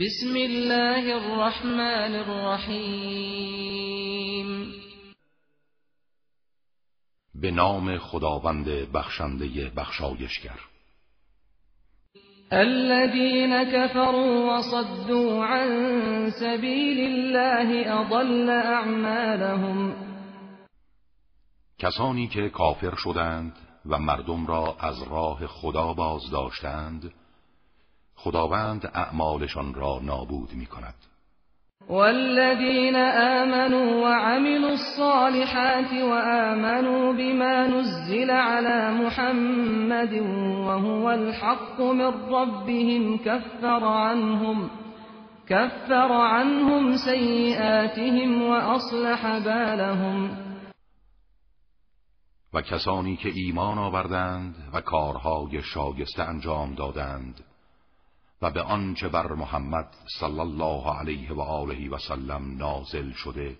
بسم الله الرحمن الرحیم. به نام خداوند بخشنده بخشایشگر. الذين كفروا وصدوا عن سبيل الله اضل اعمالهم. کسانی که کافر شدند و مردم را از راه خدا باز داشتند خداوند اعمالشان را نابود می کند والذين آمنوا وعملوا الصالحات وآمنوا بما نزل على محمد وهو الحق من ربهم كفر عنهم كفر عنهم سيئاتهم وأصلح بالهم. و کسانی که ایمان آوردند و کارهای شایسته انجام دادند و به آنچه بر محمد صلی الله علیه و آله و سلم نازل شده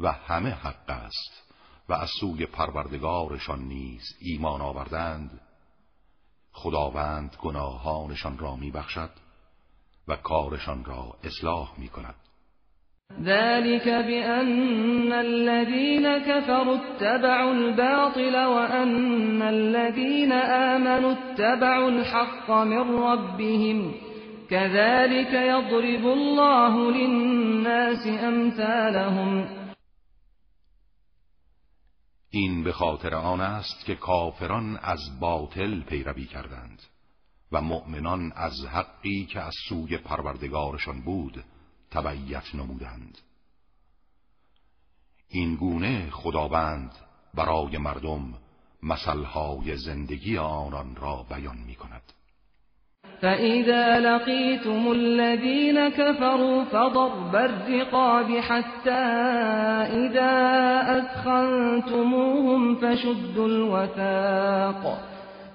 و همه حق است و از سوی پروردگارشان نیز ایمان آوردند خداوند گناهانشان را میبخشد و کارشان را اصلاح می کند ذلك بأن الذين كفروا اتبعوا الباطل وأن الذين آمنوا اتبعوا الحق من ربهم كذلك يضرب الله للناس أمثالهم. این به خاطر آن است که کافران از باطل پیروی کردند و مؤمنان از حقی که از سوی پروردگارشان بود تبعیت نمودند. این گونه خداوند برای مردم مثلهای زندگی آنان را بیان می کند فإذا لقيتم الذين كفروا فضرب الرقاب حتى إذا أثخنتموهم فشدوا الوثاق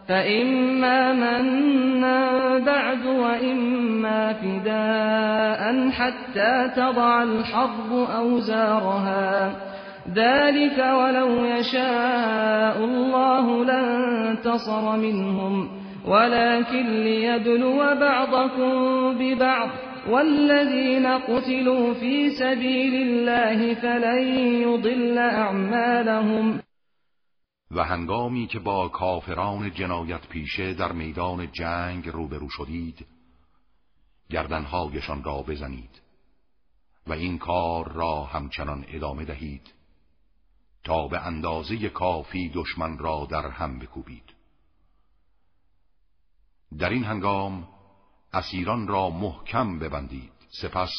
فإما منا بعد وإما فداء حتى تضع الحرب أوزارها ذلك ولو يشاء الله لانتصر منهم ولكن ليبلو بعضكم ببعض والذين قتلوا في سبيل الله فلن يضل أعمالهم و هنگامی که با کافران جنایت پیشه در میدان جنگ روبرو شدید گردنهایشان را بزنید و این کار را همچنان ادامه دهید. تا به اندازه کافی دشمن را در هم بکوبید. در این هنگام اسیران را محکم ببندید. سپس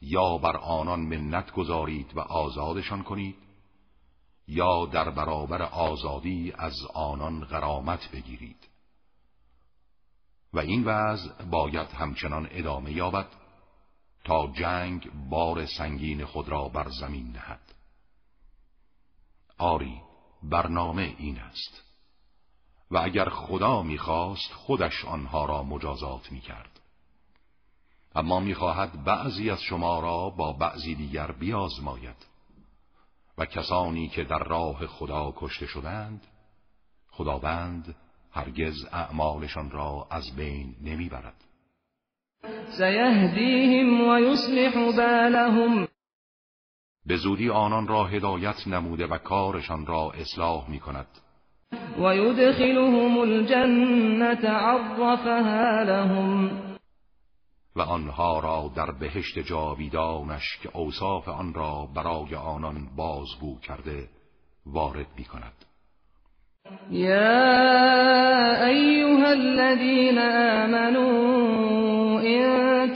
یا بر آنان منت گذارید و آزادشان کنید یا در برابر آزادی از آنان غرامت بگیرید. و این وضع باید همچنان ادامه یابد تا جنگ بار سنگین خود را بر زمین نهد آری برنامه این است. و اگر خدا می‌خواست خودش آنها را مجازات می‌کرد. اما می‌خواهد بعضی از شما را با بعضی دیگر بیازماید. و کسانی که در راه خدا کشته شدند خداوند هرگز اعمالشان را از بین نمی‌برد. سیهدیهم و یصلح بالهم. به زودی آنان را هدایت نموده و کارشان را اصلاح می کند و یدخلهم الجنة عرفها لهم. و آنها را در بهشت جاویدانش که اوصاف آن را برای آنان بازگو کرده وارد می کند یا ایها الذین آمنوا ان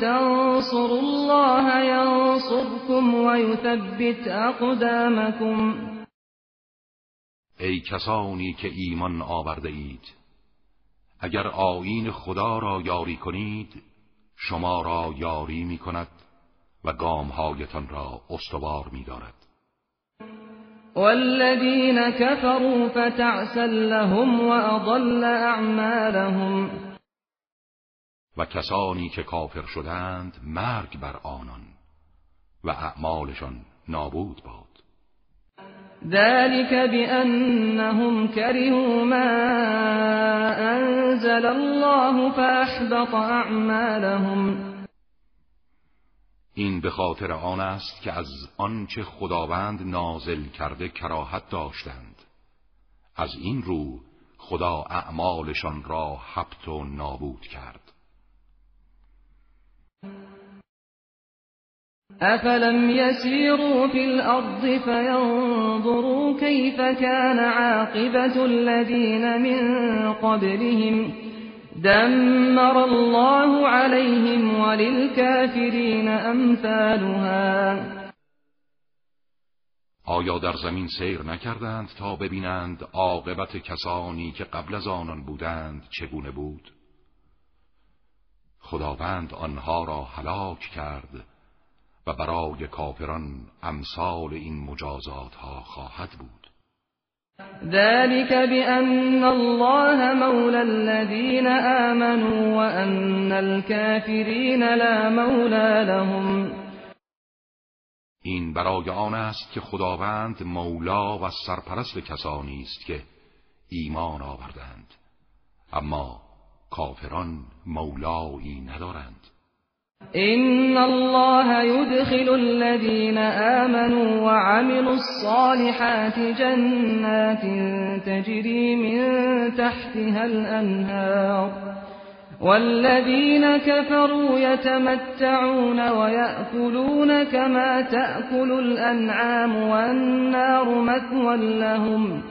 تنصروا الله ینصركم و یثبت اقدامكم ای کسانی که ایمان آورده اید اگر آیین خدا را یاری کنید شما را یاری می کند و گامهایتان را استوار می دارد والذین كفروا فتعسا لهم واضل اعمالهم و کسانی که کافر شدند مرگ بر آنان و اعمالشان نابود باد. ذلك بأنهم كرهوا ما أنزل الله فأحبط أعمالهم. این به خاطر آن است که از آنچه خداوند نازل کرده کراهت داشتند. از این رو خدا اعمالشان را حبت و نابود کرد. افلم يسيروا في الارض فينظروا كيف كان عاقبة الذين من قبلهم دمر الله عليهم وللكافرين امثالها آیا در زمین سیر نکردند تا ببینند عاقبت کسانی که قبل از آنان بودند چگونه بود؟ خداوند آنها را هلاک کرد و برای کافران امثال این مجازات ها خواهد بود ذلك بأن الله مولى الذين آمنوا وأن الكافرين لا مولى لهم. این برای آن است که خداوند مولا و سرپرست کسانی است که ایمان آوردند. اما کافران مولایی ندارند. إن الله يدخل الذين آمنوا وعملوا الصالحات جنات تجري من تحتها الأنهار والذين كفروا يتمتعون ويأكلون كما تأكل الأنعام والنار مثوى لهم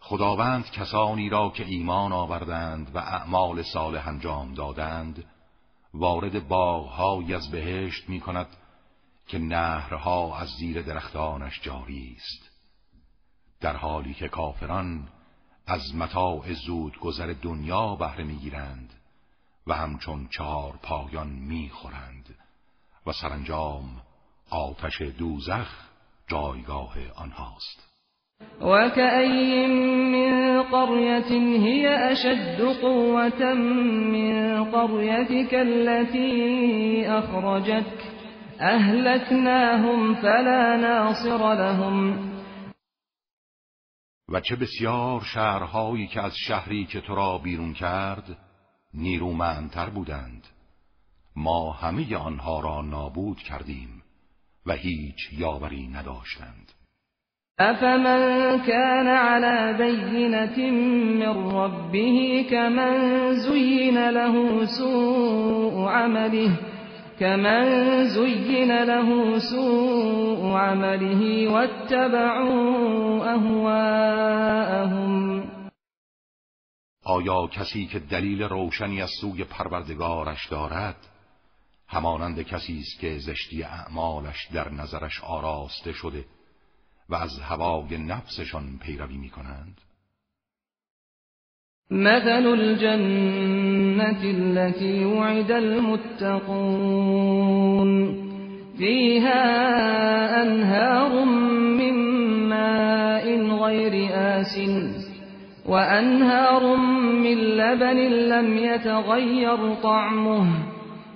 خداوند کسانی را که ایمان آوردند و اعمال صالح انجام دادند وارد باغهای از بهشت می کند که نهرها از زیر درختانش جاری است. در حالی که کافران از متاع زود گذر دنیا بهره می‌گیرند و همچون چهار پایان می‌خورند و سرانجام آتش دوزخ جایگاه آنهاست. وكأي من قرية هي أشد قوة من قريتك التي أخرجتك أهلكناهم فلا ناصر لهم و چه بسیار شهرهایی که از شهری که تو را بیرون کرد نیرومندتر بودند. ما همه آنها را نابود کردیم و هیچ یاوری نداشتند. أفمن كان على بينة من ربه كمن زين له سوء عمله كمن زين له سوء عمله واتبعوا أهواءهم آیا کسی که دلیل روشنی از سوی پروردگارش دارد؟ همانند کسی است که زشتی اعمالش در نظرش آراسته شده. و از هوای نفسشان پیروی می کنند مثل الجنة التي وعد المتقون. فيها أنهار من ماء غير آس وأنهار من لبن لم يتغير طعمه.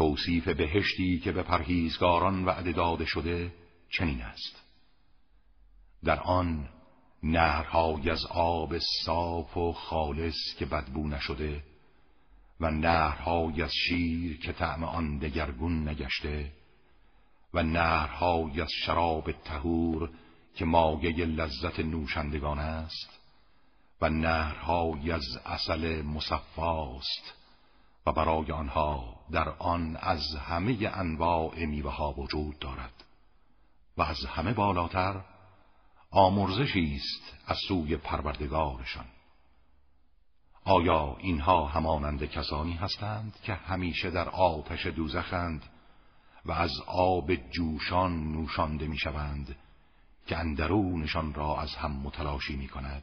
توصیف بهشتی که به پرهیزگاران وعده داده شده چنین است. در آن نهرهای از آب صاف و خالص که بدبو نشده و نهرهای از شیر که طعم آن دگرگون نگشته و نهرهای از شراب تهور که مایه لذت نوشندگان است و نهرهای از اصل مصفاست و برای آنها در آن از همه انواع میوه ها وجود دارد و از همه بالاتر آمرزشی است از سوی پروردگارشان. آیا اینها همانند کسانی هستند که همیشه در آتش دوزخند و از آب جوشان نوشانده می‌شوند که اندرونشان را از هم متلاشی می کند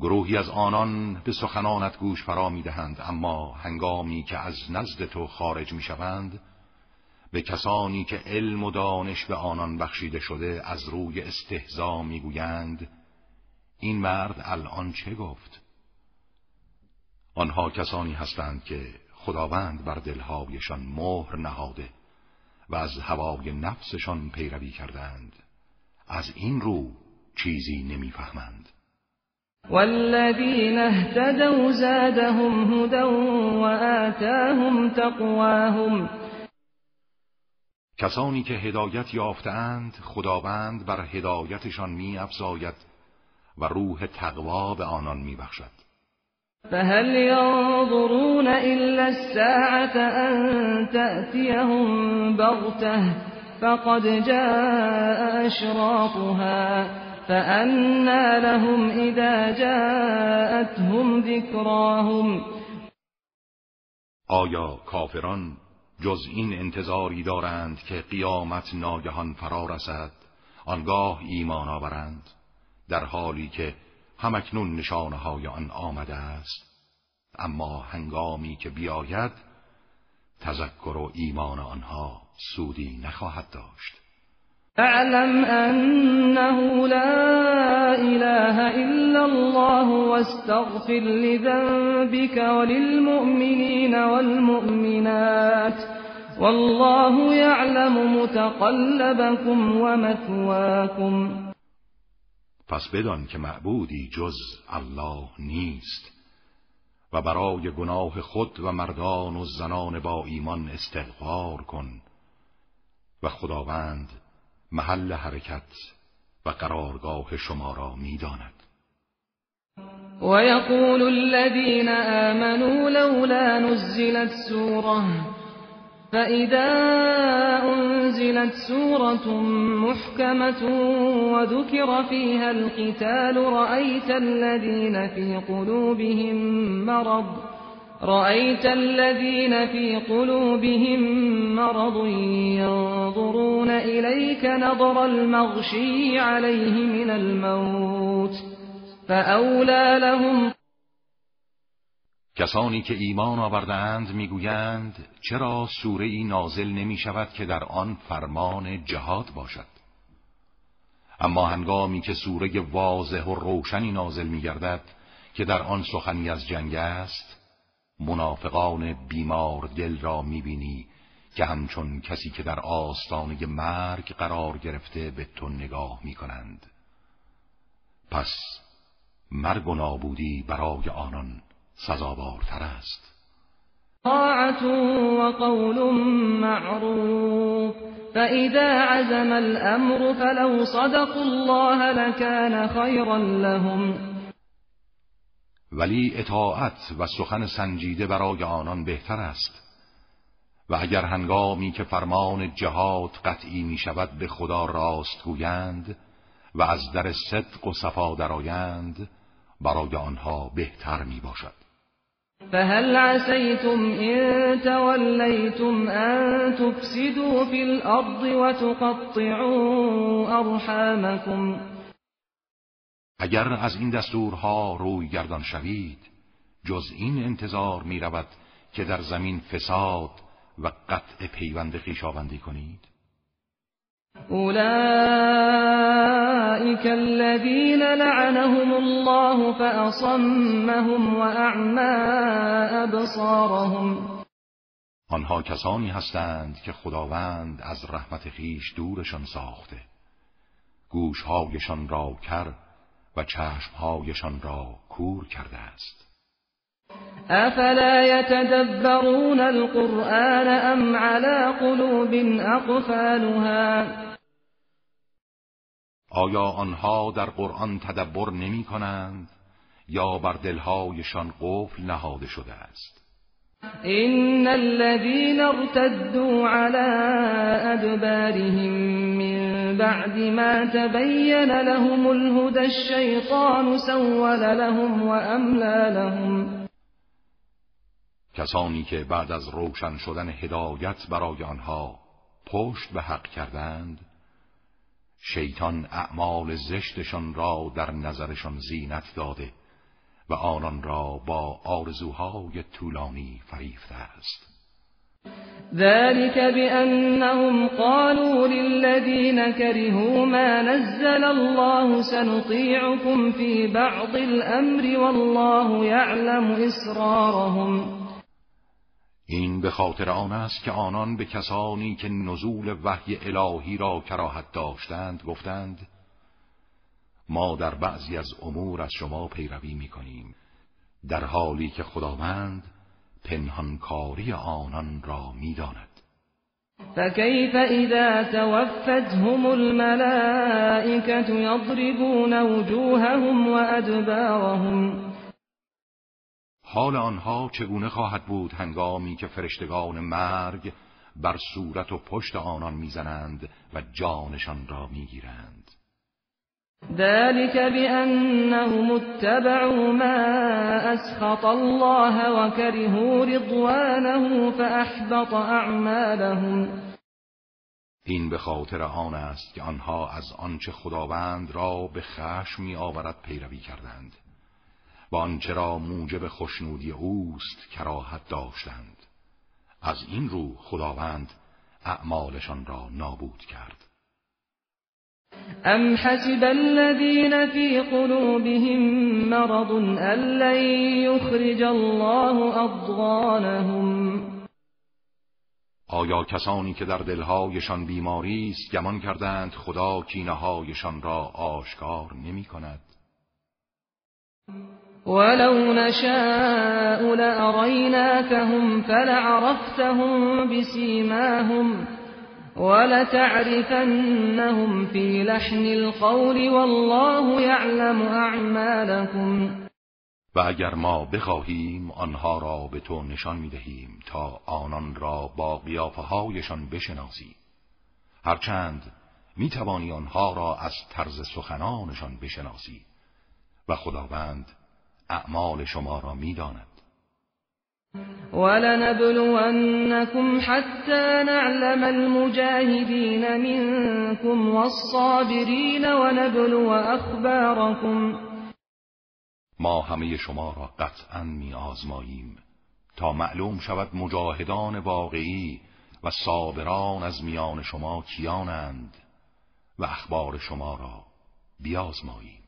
گروهی از آنان به سخنانت گوش فرا می‌دهند اما هنگامی که از نزد تو خارج می‌شوند به کسانی که علم و دانش به آنان بخشیده شده از روی استهزا می‌گویند این مرد الان چه گفت؟ آنها کسانی هستند که خداوند بر دلهایشان مهر نهاده و از هوای نفسشان پیروی کردند. از این رو چیزی نمی‌فهمند. والذین اهتدوا زادهم هدى وآتاهم تقواهم. کسانی که هدایت یافتند خداوند بر هدایتشان می افزاید و روح تقوا به آنان می بخشد فهل ينظرون إلا الساعة أن تأتيهم بغته فقد جاء أشراطها. فأنا لهم إذا جاءتهم ذكراهم. آیا کافران جز این انتظاری دارند که قیامت ناگهان فرا رسد؟ آنگاه ایمان آورند در حالی که همکنون نشانه های آن آمده است. اما هنگامی که بیاید تذکر و ایمان آنها سودی نخواهد داشت. اعلم انه لا اله الا الله واستغفر لذنبك وللمؤمنين والمؤمنات والله يعلم متقلبكم ومثواكم پس بدان که معبودی جز الله نیست و برای گناه خود و مردان و زنان با ایمان استغفار کن و خداوند محل حرکت و قرارگاه شما را می‌داند. ويقول الذين آمنوا لولا نزلت سوره فإذا أنزلت سورة محكمة وذكر فيها القتال رأيت الذين في قلوبهم مرض رأيت الذين في قلوبهم مرض ينظرون إليك نظر المغشي عليه من الموت فأولى لهم. کسانی که ایمان آوردهاند می‌گویند چرا سوره ای نازل نمی شود که در آن فرمان جهاد باشد؟ اما هنگامی که سوره واضح و روشنی نازل می گردد که در آن سخنی از جنگ است منافقان بیمار دل را می بینی که همچون کسی که در آستانه مرگ قرار گرفته به تو نگاه می کنند پس مرگ و نابودی برای آنان سزاوارتر است. طاعت و قول معروف. فإذا عزم الأمر فلو صدقوا الله لكان خيرا لهم. ولی اطاعت و سخن سنجیده برای آنان بهتر است. و اگر هنگامی که فرمان جهاد قطعی می شود به خدا راست گویند و از در صدق و صفا درآیند برای آنها بهتر می باشد فهل عسيتم إن توليتم أن تفسدوا في الأرض وتقطعوا أرحامكم اگر از این دستورها روی گردان شوید جز این انتظار می رود که در زمین فساد و قطع پیوند خیشاوندی کنید. أولئك الذين لعنهم الله فأصمهم وأعمى أبصارهم آنها کسانی هستند که خداوند از رحمت خیش دورشان ساخته. گوشهایشان را کر و چشمهایشان را کور کرده است افلا يتدبرون القرآن ام على قلوب اقفالها؟ آیا آنها در قرآن تدبر نمی کنند یا بر دلهایشان قفل نهاده شده است؟ این الذين ارتدوا على ادبارهم من بعد ما تبين لهم الهدى الشيطان سول لهم واملا لهم. کسانی که بعد از روشن شدن هدایت برای آنها پشت به حق کردند شیطان اعمال زشتشان را در نظرشان زینت داده. و آنان را با آرزوهای طولانی فریفته است. ذلك بأنهم قالوا للذين كرهوا ما نزل الله سنطيعكم في بعض الأمر والله يعلم إسرارهم. این به خاطر آن است که آنان به کسانی که نزول وحی الهی را کراهت داشتند گفتند ما در بعضی از امور از شما پیروی می کنیم در حالی که خداوند پنهانکاری آنان را می‌داند. فكيف اذا توفتهم الملائكه يضربون وجوههم وادبارهم حال آنها چگونه خواهد بود هنگامی که فرشتگان مرگ بر صورت و پشت آنان می‌زنند و جانشان را می‌گیرند؟ ذلك بأنهم اتبعوا ما أسخط الله وكرهوا رضوانه فأحبط أعمالهم. این به خاطر آن است که آنها از آنچه خداوند را به خشم می آورد پیروی کردند و آنچه را موجب خشنودی اوست کراهت داشتند. از این رو خداوند اعمالشان را نابود کرد. ام حسب الذين في قلوبهم مرض ان لن يخرج الله اضغانهم آیا کسانی که در دلهایشان بیماری است گمان کردند خدا کینههایشان را آشکار نمی کند ولو نشاء لأريناكهم فلعرفتهم بسيماهم ولتعرفنهم في لحن القول والله يعلم اعمالكم و اگر ما بخواهیم آنها را به تو نشان می‌دهیم تا آنان را با قیافه هایشان بشناسی. هرچند می‌توانی آنها را از طرز سخنانشان بشناسی و خداوند اعمال شما را می‌داند. ولنبلونكم حتى نعلم المجاهدين منكم والصابرين ونبلو اخباركم ما همه شما را قطعا می آزماییم تا معلوم شود مجاهدان واقعی و صابران از میان شما کیانند و اخبار شما را بیازماییم.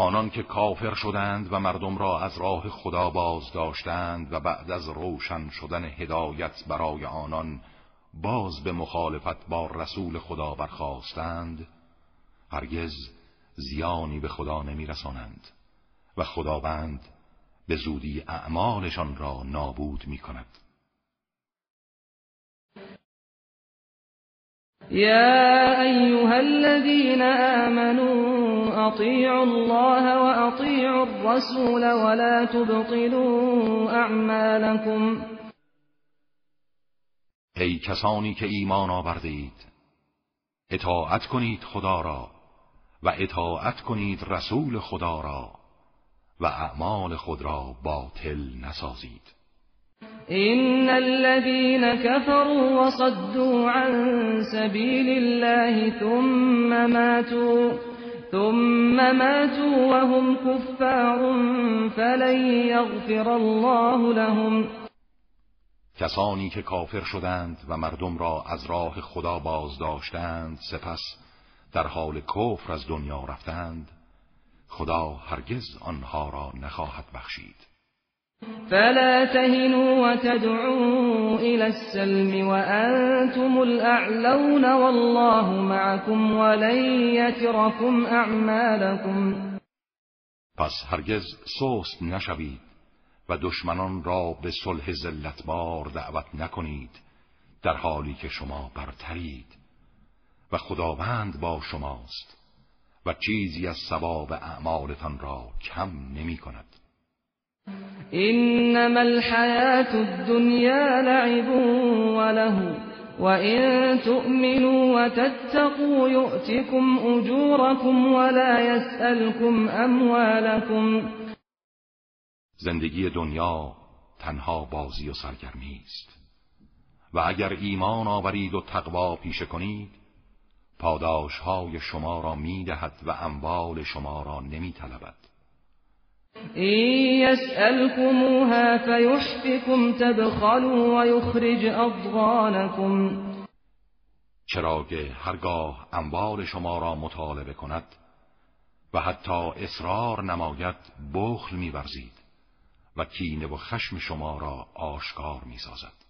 آنان که کافر شدند و مردم را از راه خدا باز داشتند و بعد از روشن شدن هدایت برای آنان باز به مخالفت با رسول خدا برخواستند هرگز زیانی به خدا نمی رسانند و خداوند به زودی اعمالشان را نابود می کند يا أيها الذين آمنوا أطيعوا الله وأطيعوا الرسول ولا تبطلوا أعمالكم. ای کسانی که ایمان آوردید اطاعت کنید خدا را و اطاعت کنید رسول خدا را و اعمال خود را باطل نسازید. إن الذين كفروا وصدوا عن سبيل الله ثم ماتوا. ثم ماتوا وهم كفار فلن يغفر الله لهم. کسانی که کافر شدند و مردم را از راه خدا باز داشتند سپس در حال کفر از دنیا رفتند. خدا هرگز آنها را نخواهد بخشید. فلا تهنوا وتدعوا إلى السلم وأنتم الأعلون والله معكم ولن يتركم أعمالكم. پس هرگز سست نشوید و دشمنان را به صلح زلتبار دعوت نکنید در حالی که شما برترید و خداوند با شماست و چیزی از ثواب اعمالتان را کم نمی کند. انما الحیات الدنیا لعب وله وإن تؤمنوا وتتقوا يؤتكم أجوركم ولا يسألكم أموالكم. زندگی دنیا تنها بازی و سرگرمی است. و اگر ایمان آورید و تقوا پیشه کنید پاداش های شما را می‌دهد و اموال شما را نمی طلبد این یسألکموها فیحفکم تبخلوا و یخرج اضغانکم چرا که هرگاه اموال شما را مطالبه کند و حتی اصرار نماید بخل میورزید و کینه و خشم شما را آشکار می‌سازد.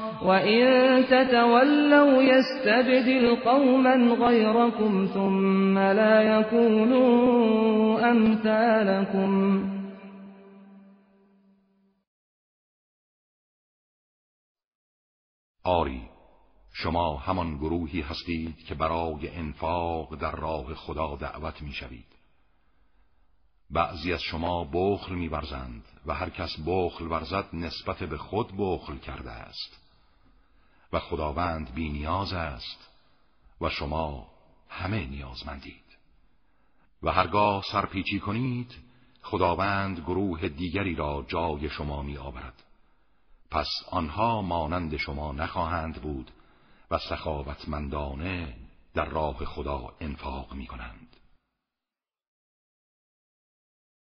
وَإِن تَتَوَلَّوْا يَسْتَبْدِلْ قَوْمًا غَيْرَكُمْ ثُمَّ لَا يَكُونُوا أَمْثَالَكُمْ آری شما همان گروهی هستید که برای انفاق در راه خدا دعوت می‌شوید. بعضی از شما بخل میورزند و هر کس بخل ورزد نسبت به خود بخل کرده است. و خداوند بی نیاز است و شما همه نیازمندید. و هرگاه سرپیچی کنید خداوند گروه دیگری را جای شما می آورد پس آنها مانند شما نخواهند بود و سخاوتمندانه در راه خدا انفاق می کنند